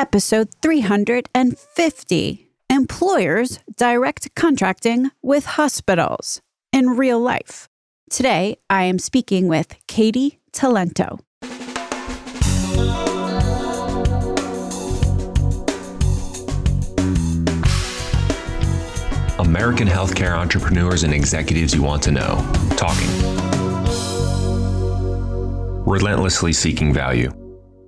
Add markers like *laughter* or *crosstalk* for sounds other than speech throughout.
episode 350 Employers Direct Contracting with Hospitals in Real Life. Today, I am speaking with Katy Talento. American healthcare entrepreneurs and executives you want to know. Talking. Relentlessly seeking value.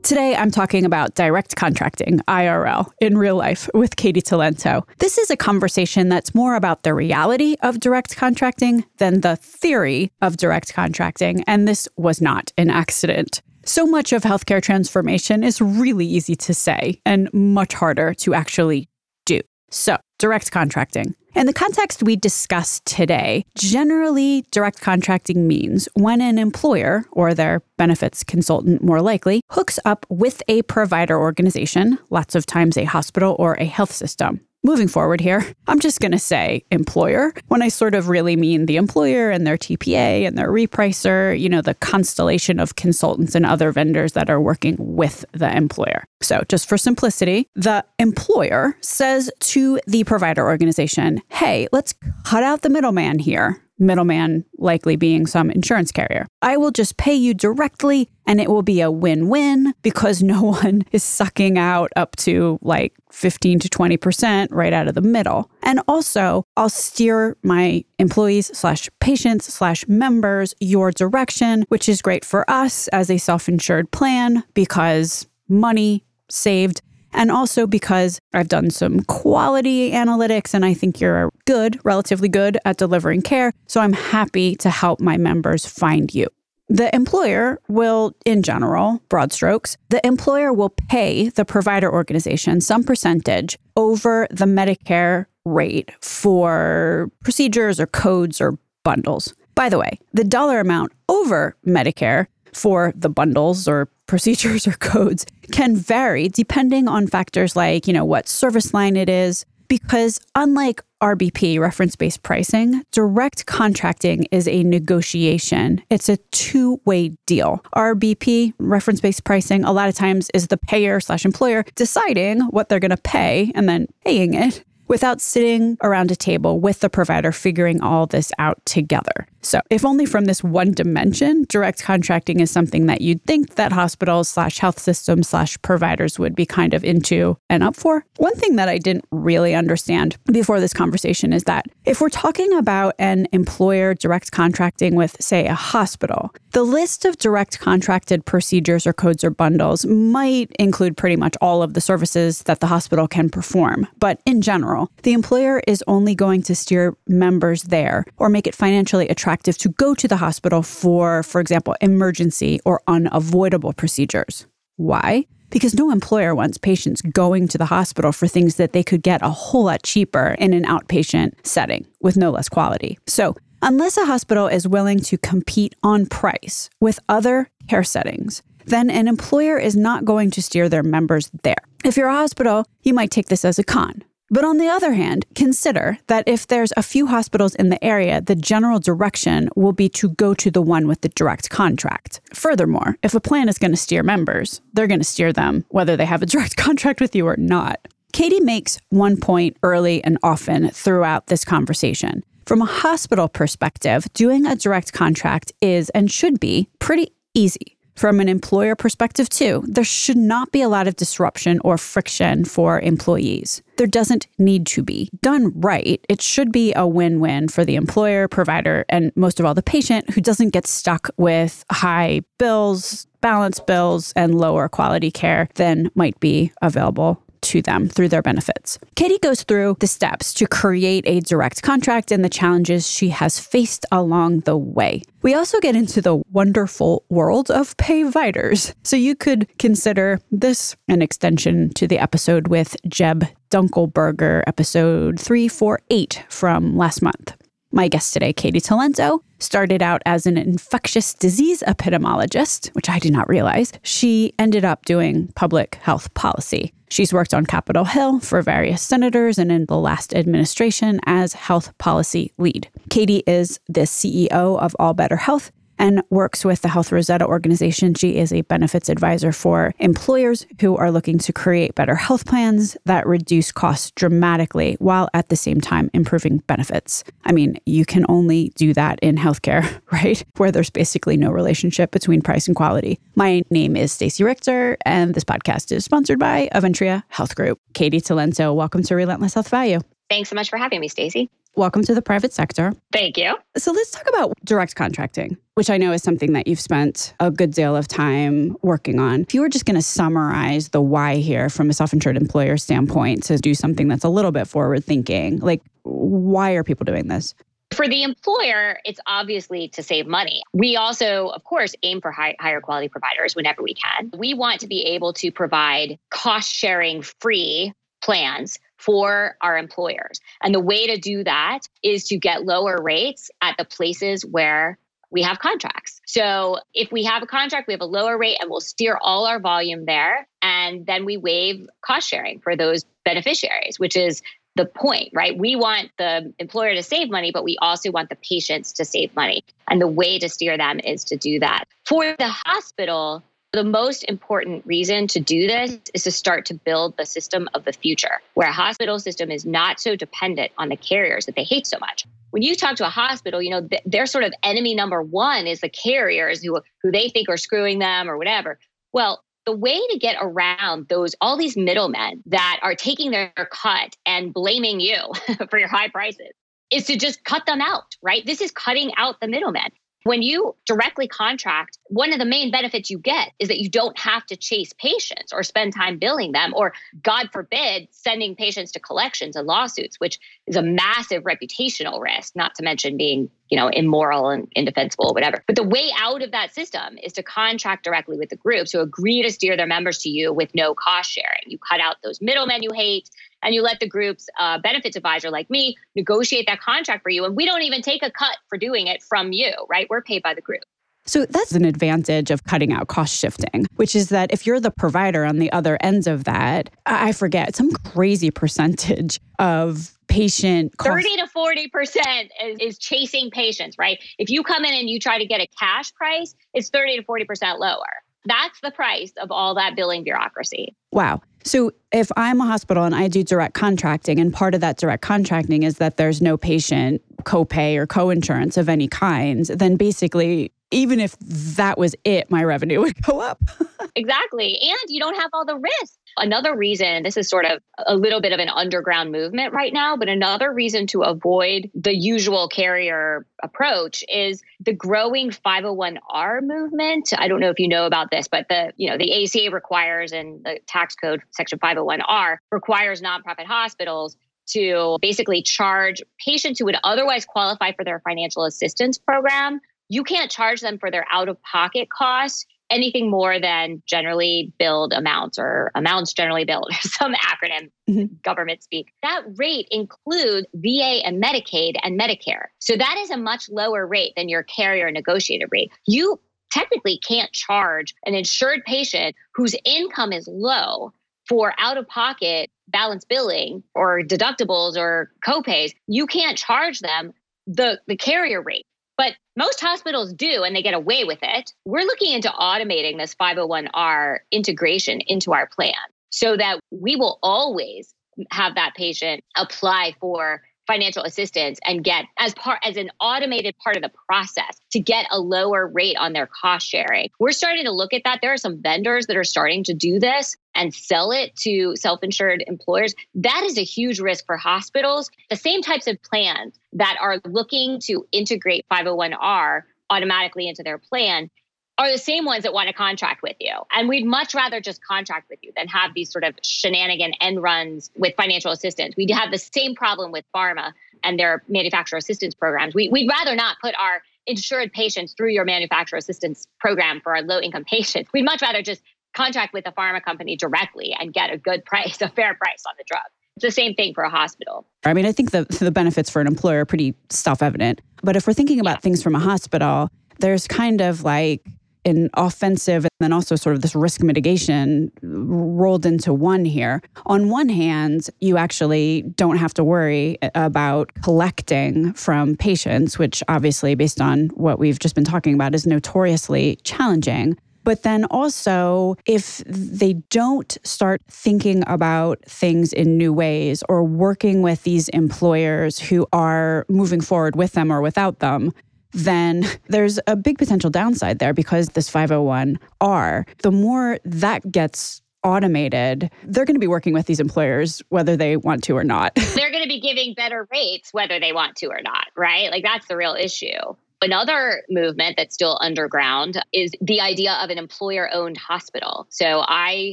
Today, I'm talking about direct contracting, IRL, in real life with Katy Talento. This is a conversation that's more about the reality of direct contracting than the theory of direct contracting, and this was not an accident. So much of healthcare transformation is really easy to say and much harder to actually do. So, direct contracting. In the context we discussed today, generally direct contracting means when an employer, or their benefits consultant more likely, hooks up with a provider organization, lots of times a hospital or a health system moving forward here, I'm just going to say employer when I sort of really mean the employer and their TPA and their repricer, you know, the constellation of consultants and other vendors that are working with the employer. So, just for simplicity, the employer says to the provider organization, hey, let's cut out the middleman here middleman likely being some insurance carrier. I will just pay you directly and it will be a win win because no *laughs* one is sucking out up to like 15 to 20% right out of the middle. And also, I'll steer my employees slash patients slash members your direction, which is great for us as a self insured plan because money saved and also because I've done some quality analytics and I think you're good, relatively good at delivering care. So I'm happy to help my members find you. The employer will, in general, broad strokes, the employer will pay the provider organization some percentage over the Medicare rate for procedures or codes or bundles. By the way, the dollar amount over Medicare for the bundles or procedures or *laughs* codes can vary depending on factors like, you know, what service line it is. Because unlike RBP, reference based pricing, direct contracting is a negotiation. It's a two way deal. RBP, reference based pricing, a lot of times is the payer slash employer deciding what they're going to pay and then paying it without sitting around a table with the provider figuring all this out together. So, if only from this one dimension, direct contracting is something that you'd think that hospitals slash health systems slash providers would be kind of into and up for. One thing that I didn't really understand before this conversation is that if we're talking about an employer direct contracting with, say, a hospital, the list of direct contracted procedures or codes or bundles might include pretty much all of the services that the hospital can perform. But in general, the employer is only going to steer members there or make it financially attractive to go to the hospital for, for example, emergency or unavoidable procedures. Why? Because no employer wants patients going to the hospital for things that they could get a whole lot cheaper in an outpatient setting with no less quality. So, unless a hospital is willing to compete on price with other care settings, then an employer is not going to steer their members there. If you're a hospital, you might take this as a con. But on the other hand, consider that if there's a few hospitals in the area, the general direction will be to go to the one with the direct contract. Furthermore, if a plan is going to steer members, they're going to steer them whether they have a *laughs* direct contract with you or not. Katie makes one point early and often throughout this conversation. From a hospital perspective, doing a direct contract is and should be pretty easy. From an employer perspective, too, there should not be a lot of disruption or friction for employees. There doesn't need to be. Done right, it should be a win win for the employer, provider, and most of all, the patient who doesn't get stuck with high bills, balance bills, and lower quality care than might be available to them through their benefits. Katie goes through the steps to create a direct contract and the challenges she has faced along the way. We also get into the wonderful world of payviders. So you could consider this an extension to the episode with Jeb Dunkelberger, episode 348 from last month. My guest today, Katy Talento, started out as an infectious disease epidemiologist, which I did not realize. She ended up doing public health policy. She's worked on Capitol Hill for various senators and in the last administration as health policy lead. Katie is the CEO of All Better Health and works with the Health Rosetta organization. She is a benefits advisor for employers who are looking to create better health plans that reduce costs dramatically while at the same time improving benefits. I mean, you can only do that in healthcare, *laughs* right? Where there's basically no relationship between price and quality. My name is Stacey Richter, and this podcast is sponsored by Aventria Health Group. Katy Talento, welcome to Relentless Health Value. Thanks so much for having me, Stacey. Welcome to the private sector. Thank you. So let's talk about direct contracting, which I know is something that you've spent a good deal of time working on. If you were just going to summarize the why here from a self insured employer standpoint to do something that's a little bit forward thinking, like why are people doing this? For the employer, it's obviously to save money. We also, of course, aim for high, higher quality providers whenever we can. We want to be able to provide cost sharing free plans for our employers. And the way to do that is to get lower rates at the places where we have contracts. So if we have a contract, we have a lower rate and we'll steer all our volume there. And then we waive cost sharing for those beneficiaries, which is the point, right? We want the employer to save money, but we also want the patients to save money. And the way to steer them is to do that. For the hospital, the most important reason to do this is to start to build the system of the future, where a hospital system is not so dependent on the carriers that they hate so much. When you talk to a hospital, you know, their sort of enemy number one is the carriers who, who they think are screwing them or whatever. Well, the way to get around those all these middlemen that are taking their cut and blaming you *laughs* for your high prices is to just cut them out, right? This is cutting out the middlemen. When you directly contract, one of the main benefits you get is that you don't have to chase patients or spend time billing them, or God forbid, sending patients to collections and lawsuits, which is a massive reputational risk, not to mention being you know, immoral and indefensible, whatever. But the way out of that system is to contract directly with the groups who agree to steer their members to you with no cost sharing. You cut out those middlemen you hate, and you let the group's uh, benefits advisor like me negotiate that contract for you. And we don't even take a cut for doing it from you, right? We're paid by the group. So that's an advantage of cutting out cost shifting, which is that if you're the provider on the other ends of that, I forget some crazy percentage of patient cost. 30 to 40 percent is, is, chasing patients right? If you come in and you try to get a cash price it's 30 to 40 percent lower. That's the price of all that billing bureaucracy. Wow. So if i'm a hospital and i do direct contracting and part of that direct contracting is that there's no patient copay or co-insurance of any kind then basically even if that was it, my revenue would go up. *laughs* exactly. And you don't have all the risk. Another reason, this is sort of a little bit of an underground movement right now, but another reason to avoid the usual carrier approach is the growing 501r movement. I don't know if you know about this, but the, you know, the ACA requires and the tax code section 501r requires nonprofit hospitals to basically charge patients who would otherwise qualify for their financial assistance program you can't charge them for their out of pocket costs anything more than generally billed amounts or amounts generally billed, *laughs* some acronym mm-hmm. government speak. That rate includes VA and Medicaid and Medicare. So that is a much lower rate than your carrier negotiated rate. You technically can't charge an insured patient whose income is low for out of pocket balance billing or deductibles or copays. You can't charge them the, the carrier rate. But most hospitals do, and they get away with it. We're looking into automating this 501R integration into our plan so that we will always have that patient apply for financial assistance and get as part as an automated part of the process to get a lower rate on their cost sharing. We're starting to look at that. There are some vendors that are starting to do this and sell it to self-insured employers. That is a huge risk for hospitals. The same types of plans that are looking to integrate 501r automatically into their plan are the same ones that want to contract with you. And we'd much rather just contract with you than have these sort of shenanigan end runs with financial assistance. We have the same problem with pharma and their manufacturer assistance programs. We, would rather not put our insured patients through your manufacturer assistance program for our low income patients. We'd much rather just contract with the pharma company directly and get a good price, *laughs* a fair price on the drug. It's the same thing for a hospital. I mean, I think the, the benefits for an employer are pretty self evident. But if we're thinking about yeah. things from a hospital, there's kind of like an offensive and then also sort of this risk mitigation rolled into one here. On one hand, you actually don't have to worry about collecting from patients, which obviously, based on what we've just been talking about, is notoriously challenging. But then also, if they don't start thinking about things in new ways or working with these employers who are moving forward with them or without them, then there's a big potential downside there because this 501R, the more that gets automated, they're going to be working with these employers whether they want to or not. *laughs* They're going to be giving better rates whether they want to or not, right? Like that's the real issue. Another movement that's still underground is the idea of an employer owned hospital. So I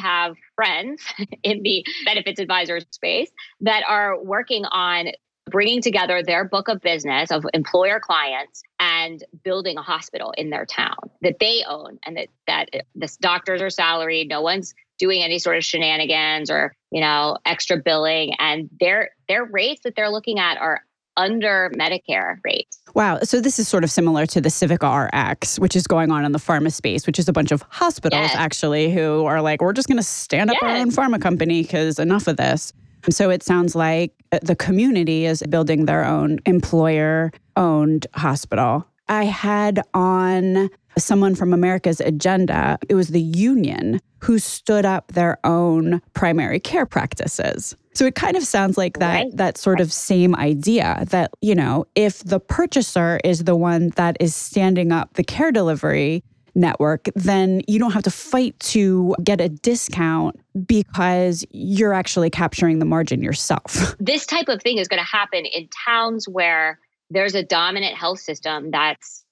have friends *laughs* in the benefits advisor space that are working on bringing together their book of business of employer clients and building a hospital in their town that they own and that that the doctors are salaried no one's doing any sort of shenanigans or you know extra billing and their their rates that they're looking at are under Medicare rates. Wow. So this is sort of similar to the Civica Rx, which is going on in the pharma space, which is a bunch of hospitals yes. actually who are like, we're just going to stand up yes. our own pharma company because enough of this. So it sounds like uh, the community is building their own employer owned hospital. I had on someone from America's Agenda, it was the union who stood up their own primary care practices. So it kind of sounds like that right. that sort of same idea that, you know, if the purchaser is the one that is standing up the care delivery network, then you don't have to fight to get a discount because you're actually capturing the margin yourself. *laughs* This type of thing is going to happen in towns where there's a dominant health system that's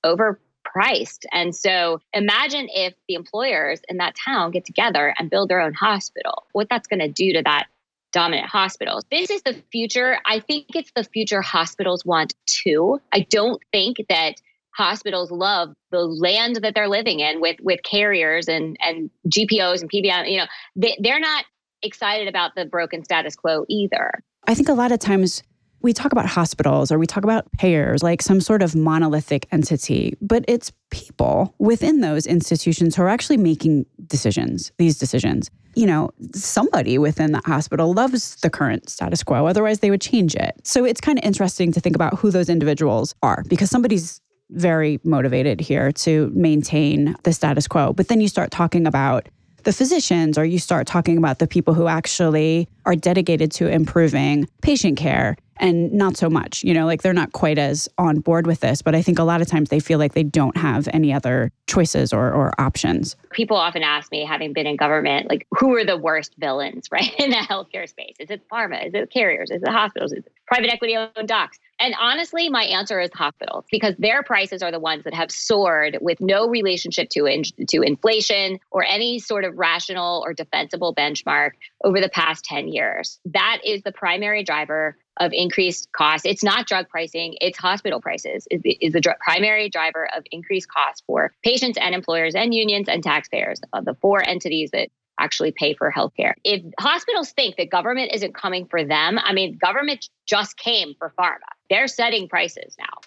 overpriced. And so imagine if the employers in that town get together and build their own hospital, what that's going to do to that dominant hospital. This is the future. I think it's the future hospitals want too. I don't think that hospitals love the land that they're living in with with carriers and and GPOs and PBM. You know, they, they're not excited about the broken status quo either. I think a lot of times we talk about hospitals or we talk about payers like some sort of monolithic entity, but it's people within those institutions who are actually making decisions, these decisions. You know, somebody within that hospital loves the current status quo, otherwise, they would change it. So it's kind of interesting to think about who those individuals are because somebody's very motivated here to maintain the status quo. But then you start talking about the physicians or you start talking about the people who actually are dedicated to improving patient care and not so much. You know, like they're not quite as on board with this, but I think a lot of times they feel like they don't have any other choices or, or options. People often ask me, having been in government, like who are the worst villains, *laughs* right, in the healthcare space? Is it pharma? Is it carriers? Is it hospitals? Is it private equity owned docs? And honestly, my answer is hospitals because their prices are the ones that have soared with no relationship to, in, to inflation or any sort of rational or defensible benchmark over the past 10 years. That is the primary driver of increased costs. It's not drug pricing, it's hospital prices is the, is the dr- primary driver of increased costs for patients and employers and unions and taxpayers of the four entities that actually pay for healthcare. If hospitals think that government isn't coming for them, I mean, government just came for pharma. They're setting prices now.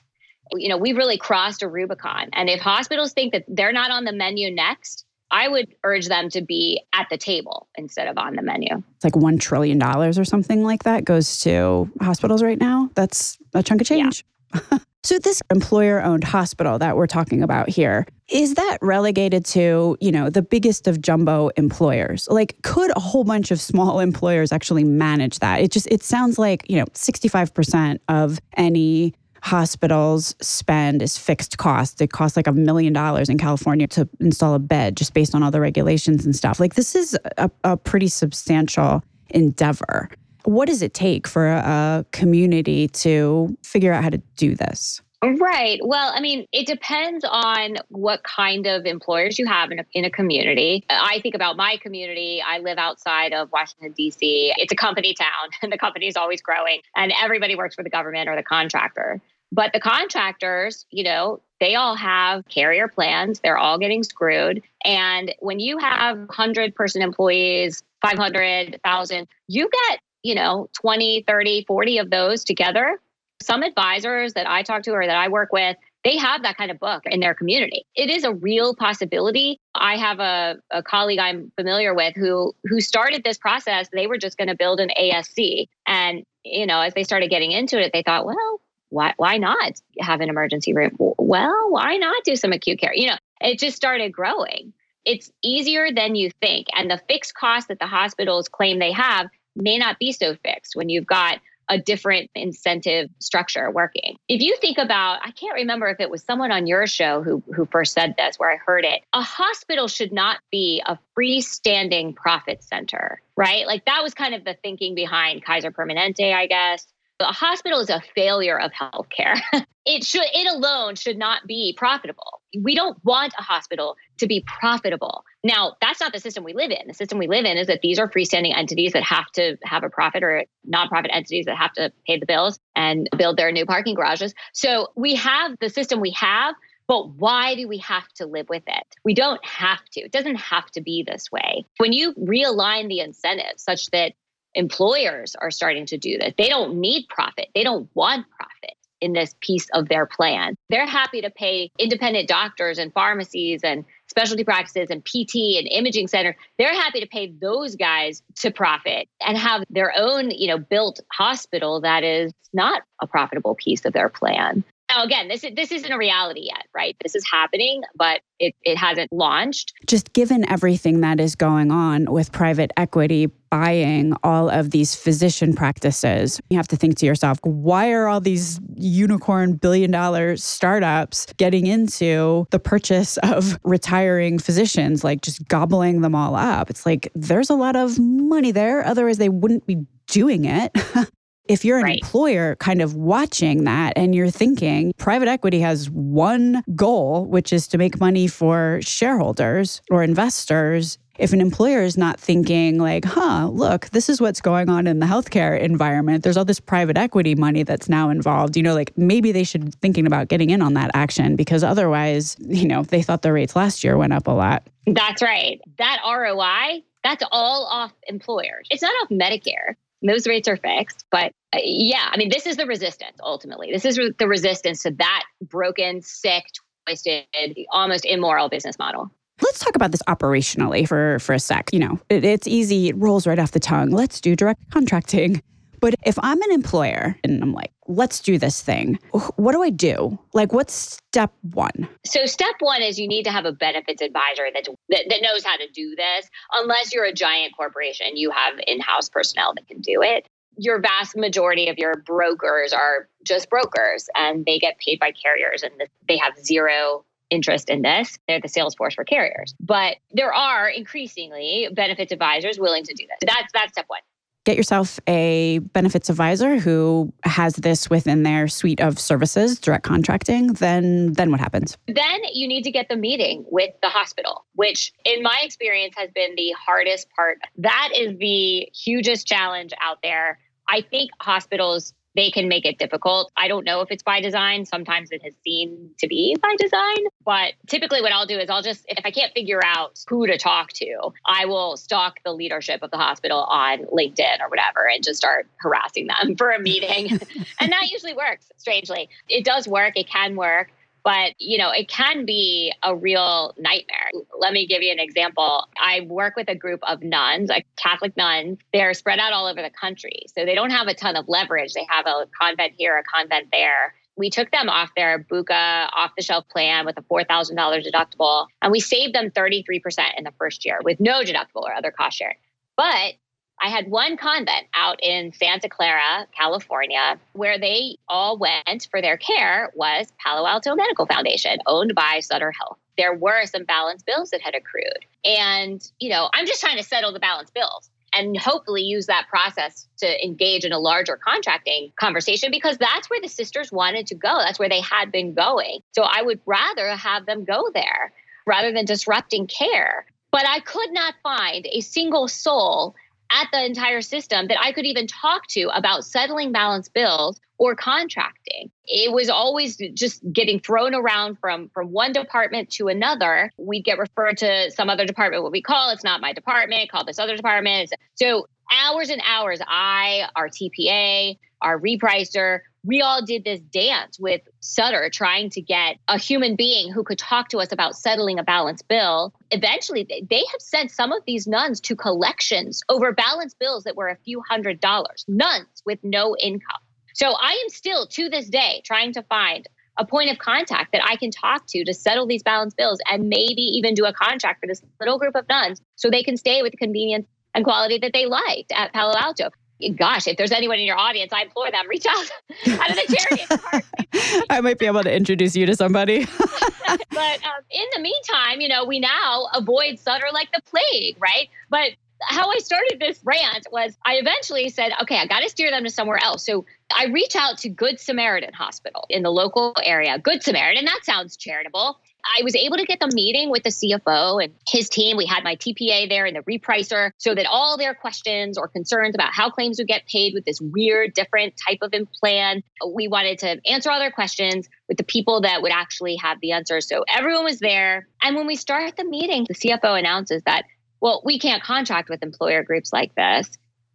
You know, we've really crossed a Rubicon. And if hospitals think that they're not on the menu next, I would urge them to be at the table instead of on the menu. It's like $1 trillion or something like that goes to hospitals right now. That's a chunk of change. Yeah. *laughs* so this employer owned hospital that we're talking about here, is that relegated to, you know, the biggest of jumbo employers? Like could a whole bunch of small *laughs* employers actually manage that? It just it sounds like, you know, 65% of any hospitals spend is fixed cost. It costs like a million dollars in California to install a bed just based on all the regulations and stuff. Like this is a, a pretty substantial endeavor. What does it take for a community to figure out how to do this? Right. Well, I mean, it depends on what kind of employers you have in a, in a community. I think about my community. I live outside of Washington, D.C. It's a company town, *laughs* and the company is always growing, and everybody works for the government or the contractor. But the contractors, you know, they all have carrier plans. They're all getting screwed. And when you have 100 person employees, 500,000, you get, you know, 20, 30, 40 of those together. Some advisors that I talk to or that I work with, they have that kind of book in their community. It is a real possibility. I have a, a colleague I'm familiar with who who started this process. They were just going to build an ASC. And, you know, as they started getting into it, they thought, well, why why not have an emergency room? Well, why not do some acute care? You know, it just started growing. It's easier than you think. And the fixed cost that the hospitals claim they have may not be so fixed when you've got a different incentive structure working. If you think about, I can't remember if it was someone on your show who who first said this where I heard it. A hospital should not be a freestanding profit center, right? Like that was kind of the thinking behind Kaiser Permanente, I guess. A hospital is a failure of healthcare. *laughs* it should it alone should not be profitable. We don't want a hospital to be profitable. Now, that's not the system we live in. The system we live in is that these are freestanding entities that have to have a profit or nonprofit entities that have to pay the bills and build their new parking garages. So we have the system we have, but why do we have to live with it? We don't have to. It doesn't have to be this way. When you realign the incentives such that employers are starting to do this. They don't need profit, they don't want profit in this piece of their plan. They're happy to pay independent doctors and pharmacies and specialty practices and PT and imaging center. They're happy to pay those guys to profit and have their own, you know, built hospital that is not a profitable piece of their plan. Now, again, this is, this isn't a reality yet, right? This is happening, but it, it hasn't launched. Just given everything that is going on with private equity buying all of these physician practices, you have to think to yourself, why are all these unicorn billion dollar startups getting into the purchase of retiring physicians, like just gobbling them all up? It's like there's a lot of money there. Otherwise, they wouldn't be doing it. *laughs* if you're an right. employer kind of watching that and you're thinking private equity has one goal, which is to make money for shareholders or investors, if an employer is not thinking like, huh, look, this is what's going on in the healthcare environment. There's all this private equity money that's now involved. You know, like maybe they should be thinking about getting in on that action because otherwise, you know, they thought the rates last year went up a lot. That's right. That ROI, that's all off employers. It's not off Medicare those rates are fixed. But uh, yeah, I mean, this is the resistance ultimately. This is re- the resistance to that broken, sick, twisted, almost immoral business model. Let's talk about this operationally for, for a sec. You know, it, it's easy, it rolls right off the tongue. Let's do direct contracting. But if I'm an employer and I'm like, let's do this thing, what do I do? Like, what's step one? So, step one is you need to have a benefits advisor that, that, knows how to do this. Unless you're a giant corporation, you have in house personnel that can do it. Your vast majority of your brokers are just brokers and they get paid by carriers and they have zero interest in this. They're the sales force for carriers. But there are increasingly benefits advisors willing to do this. That's that's step one get yourself a benefits advisor who has this within their suite of services, direct contracting, then then what happens? Then you need to get the meeting with the hospital, which in my experience has been the hardest part. That is the hugest challenge out there. I think hospitals they can make it difficult. I don't know if it's by design. Sometimes it has seemed to be by design. But typically, what I'll do is I'll just, if I can't figure out who to talk to, I will stalk the leadership of the hospital on LinkedIn or whatever and just start harassing them *laughs* for a meeting. *laughs* and that usually works, strangely. It does work, it can work but you know it can be a real nightmare. Let me give you an example. I work with a group of nuns like catholic nuns. They're spread out all over the country so they don't have a ton of leverage. They have a convent here a convent there. We took them off their BUCA off the shelf plan with a $4,000 deductible, and we saved them 33% in the first year with no deductible or other cost sharing. But I had one convent out in Santa Clara, California, where they all went for their care was Palo Alto Medical Foundation, owned by Sutter Health. There were some balance bills that had accrued. And, you know, I'm just trying to settle the balance bills and hopefully use that process to engage in a larger contracting conversation because that's where the sisters wanted to go. That's where they had been going. So I would rather have them go there rather than disrupting care. But I could not find a single soul at the entire system that I could even talk to about settling balance bills or contracting. It was always just getting thrown around from from one department to another. We'd get referred to some other department what we call it's not my department, call this other department. So hours and hours I, our TPA, our repricer. We all did this dance with Sutter trying to get a human being who could talk to us about settling a balance bill. Eventually, they have sent some of these nuns to collections over balance bills that were a few hundred dollars, nuns with no income. So I am still to this day trying to find a point of contact that I can talk to to settle these balance bills and maybe even do a contract for this little group of nuns so they can stay with the convenience and quality that they liked at Palo Alto. Gosh, if there's anyone in your audience, I implore them reach out *laughs* out of the charity. *laughs* I might be able to introduce you to somebody. *laughs* but um, in the meantime, you know, we now avoid Sutter like the plague, right? But how I started this rant was I eventually said, okay, I got to steer them to somewhere else. So I reach out to Good Samaritan Hospital in the local area. Good Samaritan, that sounds charitable. I was able to get the meeting with the CFO and his team. We had my TPA there and the repricer so that all their questions or concerns about how claims would get paid with this weird, different type of plan, we wanted to answer all their questions with the people that would actually have the answers. So everyone was there. And when we start the meeting, the CFO announces that well, we can't contract with employer groups like this.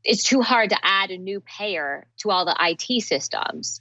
It's too hard to add a new payer to all the IT systems.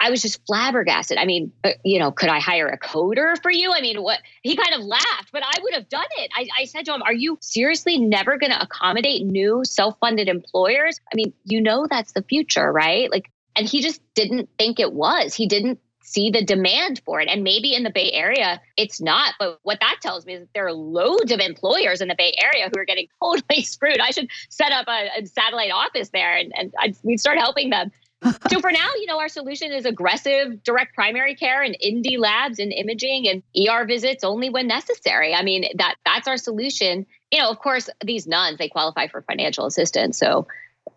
I was just flabbergasted. I mean, uh, you know, could I hire a coder for you? I mean, what he kind of laughed, but I would have done it. I, I said to him, Are you seriously never going to accommodate new self funded employers? I mean, you know, that's the future, right? Like, and he just didn't think it was. He didn't see the demand for it. And maybe in the Bay Area, it's not. But what that tells me is that there are loads of employers in the Bay Area who are getting *laughs* totally screwed. I should set up a, a satellite office there and, and I'd, we'd start helping them. *laughs* so for now, you know, our solution is aggressive direct primary care and indie labs and imaging and ER visits only when necessary. I mean, that that's our solution. You know, of course, these nuns, they qualify for financial assistance. So,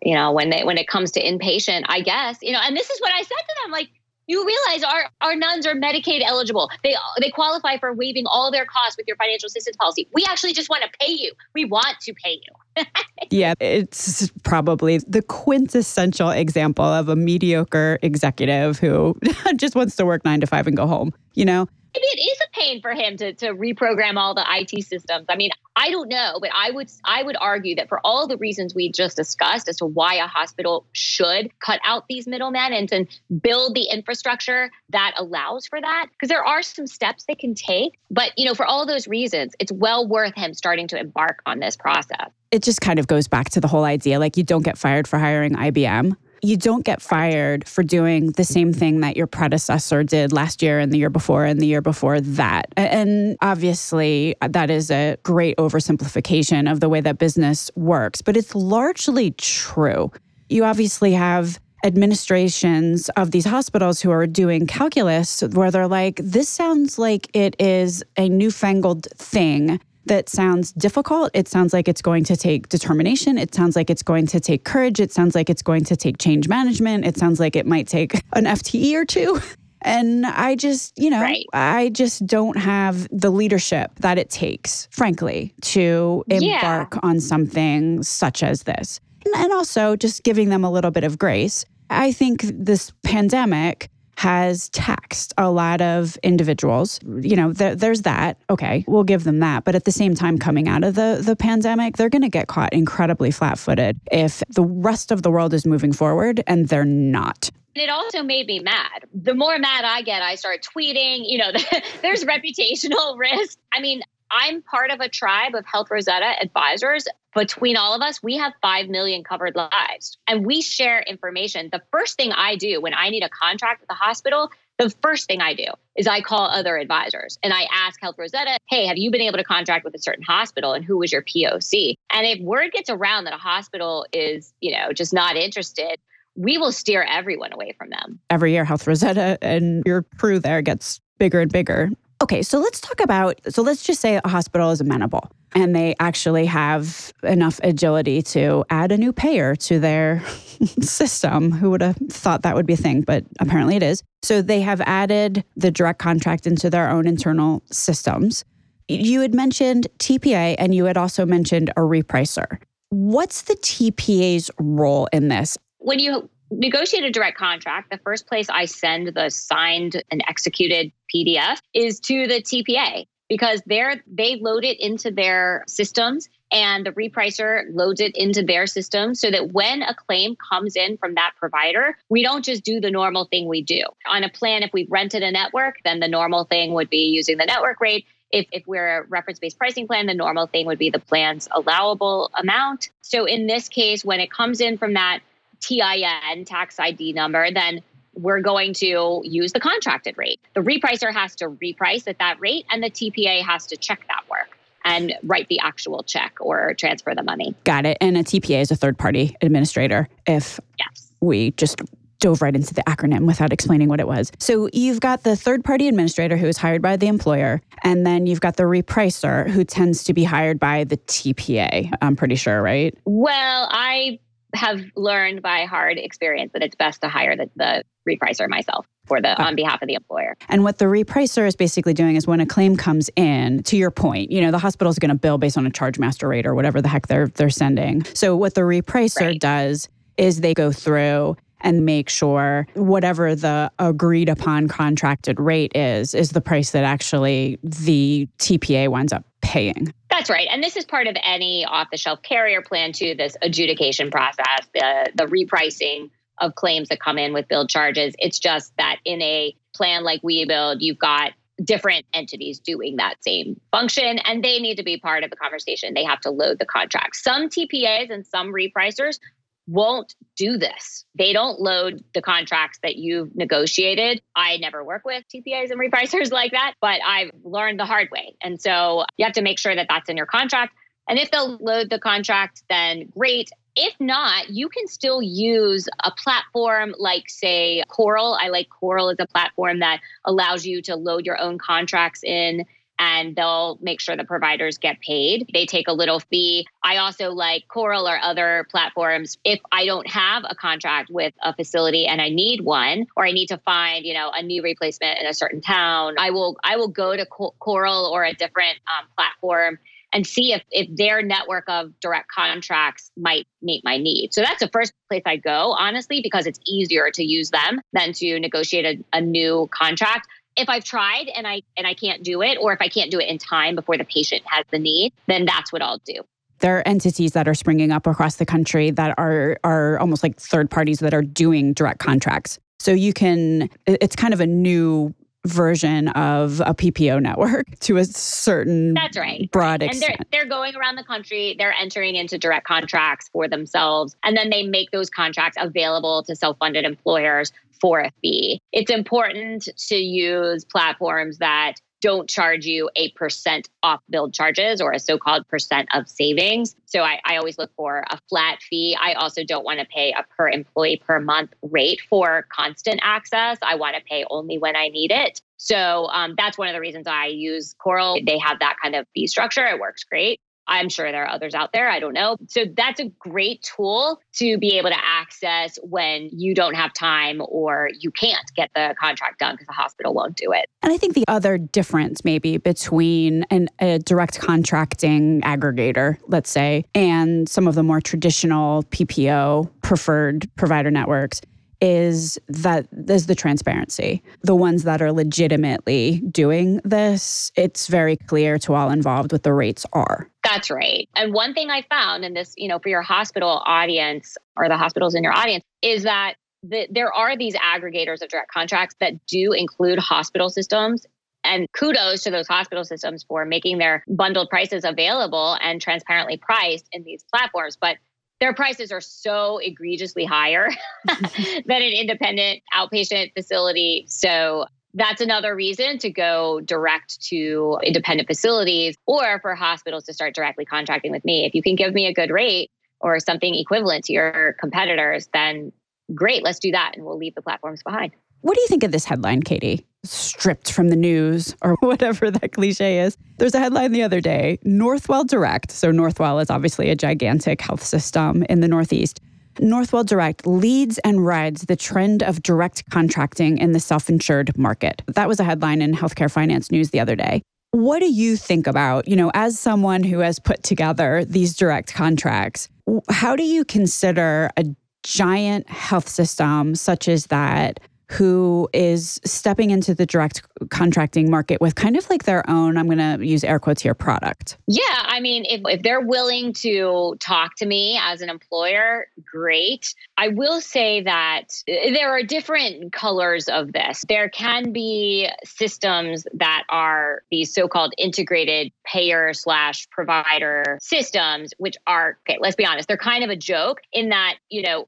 you know, when they when it comes to inpatient, I guess, you know, and this is what I said to them, like, you realize our, our nuns are Medicaid eligible. They they qualify for waiving all their costs with your financial assistance policy. We actually just want to pay you. We want to pay you. *laughs* yeah, it's probably the quintessential example of a mediocre executive who *laughs* just wants to work nine to five and go home. You know, maybe it is a pain for him to, to reprogram all the IT systems. I mean, I don't know, but I would I would argue that for all the reasons we just discussed as to why a hospital should cut out these middlemen and to build the infrastructure that allows for that, because there are some steps they can take. But you know, for all those reasons, it's well worth him starting to embark on this process. It just kind of goes back to the whole idea like you don't get fired for hiring IBM you don't get fired for doing the same thing that your predecessor did last year and the year before and the year before that. And obviously, that is a great oversimplification of the way that business works, but it's largely true. You obviously have administrations of these hospitals who are doing calculus where they're like, this sounds like it is a newfangled thing that sounds difficult. It sounds like it's going to take determination. It sounds like it's going to take courage. It sounds like it's going to take change management. It sounds like it might take *laughs* an FTE or two. *laughs* And I just, you know, right. I just don't have the leadership that it takes, frankly, to embark yeah. on something such as this. And also just giving them a little bit of grace. I think this pandemic has taxed a lot of individuals. You know, th- there's that. Okay, we'll give them that. But at the same time, coming out of the, the pandemic, they're going to get caught incredibly flat footed if the rest of the world is moving forward and they're not. It also made me mad. The more mad I get, I start tweeting. You know, *laughs* there's reputational *laughs* risk. I mean, I'm part of a tribe of Health Rosetta advisors. Between all of us, we have 5 million covered lives and we share information. The first thing I do when I need a contract with the hospital, the first thing I do is I call other advisors and I ask Health Rosetta, hey, have you been able to contract with a certain hospital and who was your POC? And if word gets around that a hospital is, you know, just not interested, we will steer everyone away from them. Every year, Health Rosetta and your crew there gets bigger and bigger. Okay, so let's talk about so let's just say a hospital is amenable and they actually have enough agility to add a new payer to their *laughs* system. Who would have thought that would be a thing, but apparently it is. So they have added the direct contract into their own internal systems. You had mentioned TPA and you had also mentioned a repricer. What's the TPA's role in this? When you negotiate a direct contract, the first place I send the signed and executed PDF is to the TPA because they're they load it into their systems and the repricer loads it into their system so that when a claim comes in from that provider, we don't just do the normal thing we do. On a plan, if we rented a network, then the normal thing would be using the network rate. If, if we're a reference based pricing plan, the normal thing would be the plan's allowable amount. So in this case, when it comes in from that TIN, tax ID number, then we're going to use the contracted rate. The repricer has to reprice at that rate, and the TPA has to check that work and write the actual check or transfer the money. Got it. And a TPA is a third party administrator if yes. we just dove right into the acronym without explaining what it was. So you've got the third party administrator who is hired by the employer, and then you've got the repricer who tends to be hired by the TPA, I'm pretty sure, right? Well, I have learned by hard experience that it's best to hire the, the repricer myself for the uh. on behalf of the employer. And what the repricer is basically doing is when a claim comes in, to your point, you know, the hospital is going to bill based on a charge master rate or whatever the heck they're they're sending. So what the repricer right. does is they go through and make sure whatever the agreed upon contracted rate is is the price that actually the TPA winds up paying. That's right. And this is part of any off the shelf carrier plan too, this adjudication process, the, the repricing of claims that come in with billed charges. It's just that in a plan like WeBuild, you've got different entities doing that same function and they need to be part of the conversation. They have to load the contract. Some TPAs and some repricers won't do this. They don't load the contracts that you've negotiated. I never work with TPAs and repricers *laughs* like that, but I've learned the hard way. And so you have to make sure that that's in your contract. And if they'll load the contract, then great. If not, you can still use a platform like, say, Coral. I like Coral as a platform that allows you to load your own contracts in and they'll make sure the providers get paid. They take a little fee. I also like Coral or other platforms. If I don't have a contract with a facility and I need one, or I need to find, you know, a knee replacement in a certain town, I will I will go to Coral or a different um, platform and see if, if their network of direct contracts might meet my need. So that's the first place I go, honestly, because it's easier to use them than to negotiate a, a new contract if I've tried and I and I can't do it, or if I can't do it in time before the patient has the need, then that's what I'll do. There are entities that are springing up across the country that are are almost like third parties that are doing direct contracts. So you can it's kind of a new version of a PPO network *laughs* to a certain that's right broad extent. And they're they're going around the country. They're entering into direct contracts for themselves, and then they make those contracts available to self-funded employers for a fee. It's important to use platforms that don't charge you a percent off billed charges or a so called percent of savings. So I, I, always look for a flat fee. I also don't want to pay a per employee per month rate for constant access. I want to pay only when I need it. So um, that's one of the reasons I use Coral. They have that kind of fee structure. It works great. I'm sure there are others out there. I don't know. So that's a great tool to be able to access when you don't have time or you can't get the contract done because the hospital won't do it. And I think the other difference, maybe, between an, a direct contracting aggregator, let's say, and some of the more traditional PPO preferred provider networks is that there's the transparency. The ones that are legitimately doing this, it's very clear to all involved what the rates are. That's right. And one thing I found in this, you know, for your hospital audience or the hospitals in your audience is that the, there are these aggregators of direct contracts that do include hospital systems and kudos to those hospital systems for making their bundled prices available and transparently priced in these platforms. But their prices are so egregiously higher *laughs* than an independent outpatient facility. So that's another reason to go direct to independent facilities or for hospitals to start directly contracting with me. If you can give me a good rate or something equivalent to your competitors, then great, let's do that and we'll leave the platforms behind. What do you think of this headline, Katy? Stripped from the news or *laughs* whatever that cliche is. There's a headline the other day Northwell Direct. So, Northwell is obviously a gigantic health system in the Northeast. Northwell Direct leads and rides the trend of direct contracting in the self insured market. That was a headline in Healthcare Finance News the other day. What do you think about, you know, as someone who has put together these direct contracts, how do you consider a giant health system such as that who is stepping into the direct contracting market with kind of like their own, I'm going to use air quotes here, product? Yeah. I mean, if, if they're willing to talk to me as an employer, great. I will say that eh, there are different colors of this. There can be systems that are these so called integrated payer slash provider systems, which are, okay, let's be honest, they're kind of a joke in that, you know,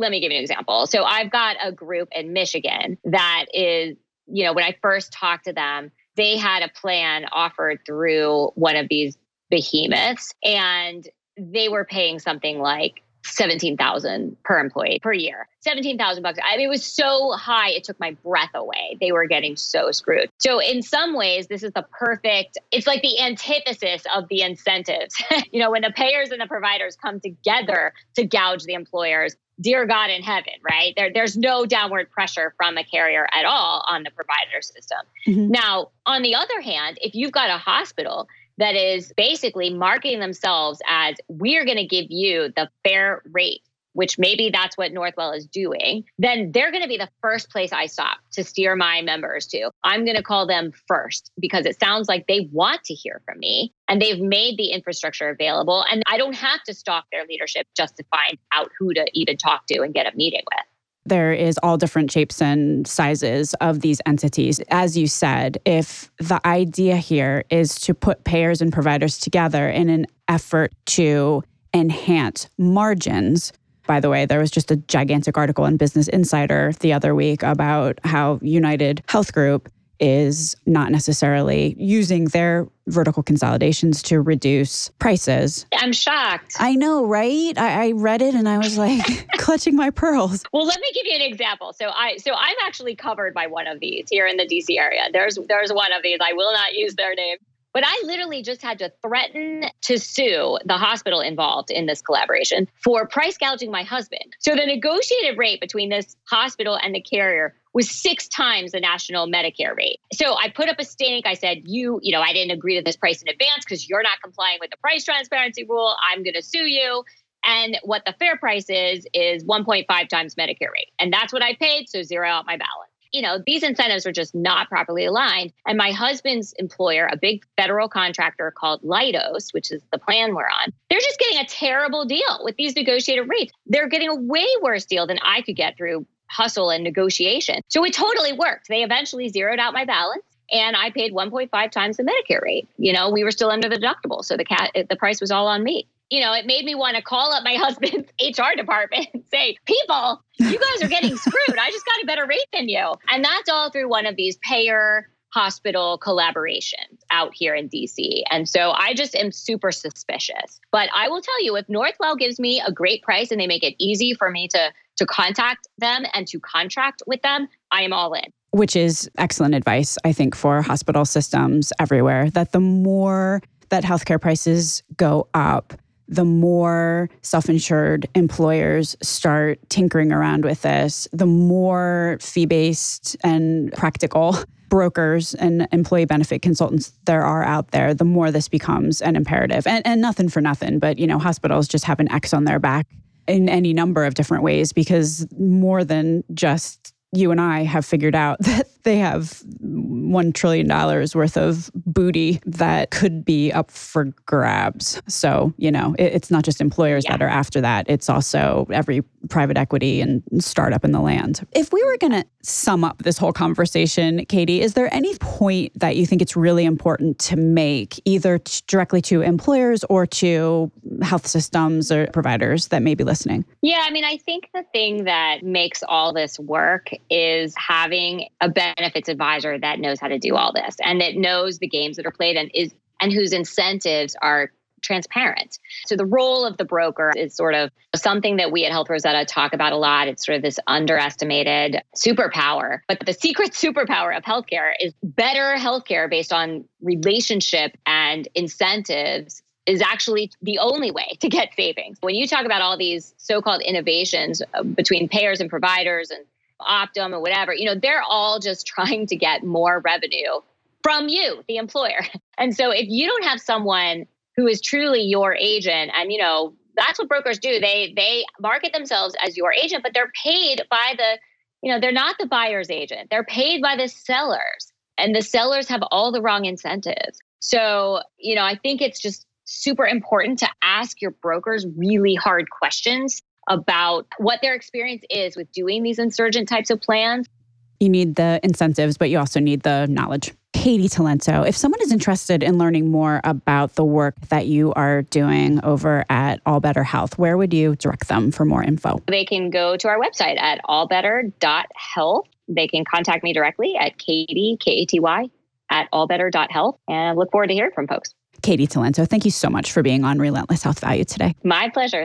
let me give you an example. So I've got a group in Michigan that is, you know, when I first talked to them, they had a plan offered through one of these behemoths and they were paying something like 17,000 per employee per year. 17,000 bucks. I mean, it was so high, it took my breath away. They were getting so screwed. So, in some ways, this is the perfect, it's like the antithesis of the incentives. *laughs* you know, when the payers and the providers come together to gouge the employers, dear God in heaven, right? There, there's no downward pressure from a carrier at all on the provider system. Mm-hmm. Now, on the other hand, if you've got a hospital that is basically marketing themselves as we're going to give you the fair rate which maybe that's what Northwell is doing, then they're going to be the first place I stop to steer my members to. I'm going to call them first because it sounds like they want to hear from me and they've made the infrastructure available. And I don't have to stalk their leadership just to find out who to even talk to and get a meeting with there is all different shapes and sizes of these entities. As you said, if the idea here is to put payers and providers together in an effort to enhance margins, by the way, there was just a gigantic article in Business Insider the other week about how United Health Group is not necessarily using their vertical consolidations to reduce prices. I'm shocked. I know, right? I, I read it and I was like *laughs* *laughs* clutching my pearls. Well, let me give you an example. So I so I'm actually covered by one of these here in the DC area. There's there's one of these. I will not use their name. But I literally just had to threaten to sue the hospital involved in this collaboration for price gouging my husband. So the negotiated rate between this hospital and the carrier was six times the national Medicare rate. So I put up a stink. I said, you, you know, I didn't agree to this price in advance because you're not complying with the price transparency rule. I'm going to sue you. And what the fair price is, is 1.5 times Medicare rate. And that's what I paid. So zero out my balance you know, these incentives are just not properly aligned. And my husband's employer, a big federal contractor called Leidos, which is the plan we're on, they're just getting a terrible deal with these negotiated rates. They're getting a way worse deal than I could get through hustle and negotiation. So it totally worked. They eventually zeroed out my balance and I paid 1.5 times the Medicare rate. You know, we were still under the deductible, so the cat the price was all on me you know, it made me want to call up my *laughs* husband's HR department and say, people, you guys are getting screwed. I just got a better rate than you. And that's all through one of these payer hospital collaborations out here in DC. And so I just am super suspicious. But I will tell you if Northwell gives me a great price and they make it easy for me to to contact them and to contract with them, I am all in. Which is excellent advice, I think, for hospital systems everywhere that the more that healthcare prices go up, the more self insured employers start tinkering around with this, the more fee based and practical *laughs* brokers and employee benefit consultants there are out there, the more this becomes an imperative. And, and nothing for nothing, but you know, hospitals just have an X on their back in any number of different ways because more than just you and I have figured out *laughs* that they have $1 trillion worth of booty that could be up for grabs. So, you know, it, it's not just employers yeah. that are after that, it's also every private equity and startup in the land. If we were going to sum up this whole conversation, Katy, is there any point that you think it's really important to make, either t- directly to employers or to health systems or providers that may be listening? Yeah, I mean, I think the thing that makes all this work is having a benefits advisor that knows how to do all this and that knows the games that are played and is and whose incentives are transparent. So the role of the broker is sort of something that we at Health Rosetta talk about a lot. It's sort of this underestimated superpower. But the secret *laughs* superpower of healthcare is better healthcare based on relationship and incentives is actually the only way to get savings. When you talk about all these so-called innovations uh, between payers and providers and Optum or whatever, you know, they're all just *laughs* trying to get more revenue from you, the employer. *laughs* And so if you don't have someone who is truly your agent and you know, that's what brokers do. They they market themselves as your agent, but they're paid by the you know, they're not the buyer's agent. They're paid by the sellers and the sellers have all the wrong incentives. So, you know, I think it's just super important to ask your brokers really hard questions about what their experience is with doing these insurgent types of plans. You need the incentives, but you also need the knowledge. Katy Talento, if someone is interested in learning more about the work that you are doing over at All Better Health, where would you direct them for more info? They can go to our website at allbetter.health. They can contact me directly at Katy, K A T Y, at allbetter.health. And I look forward to hearing from folks. Katy Talento, thank you so much for being on Relentless Health Value today. My pleasure.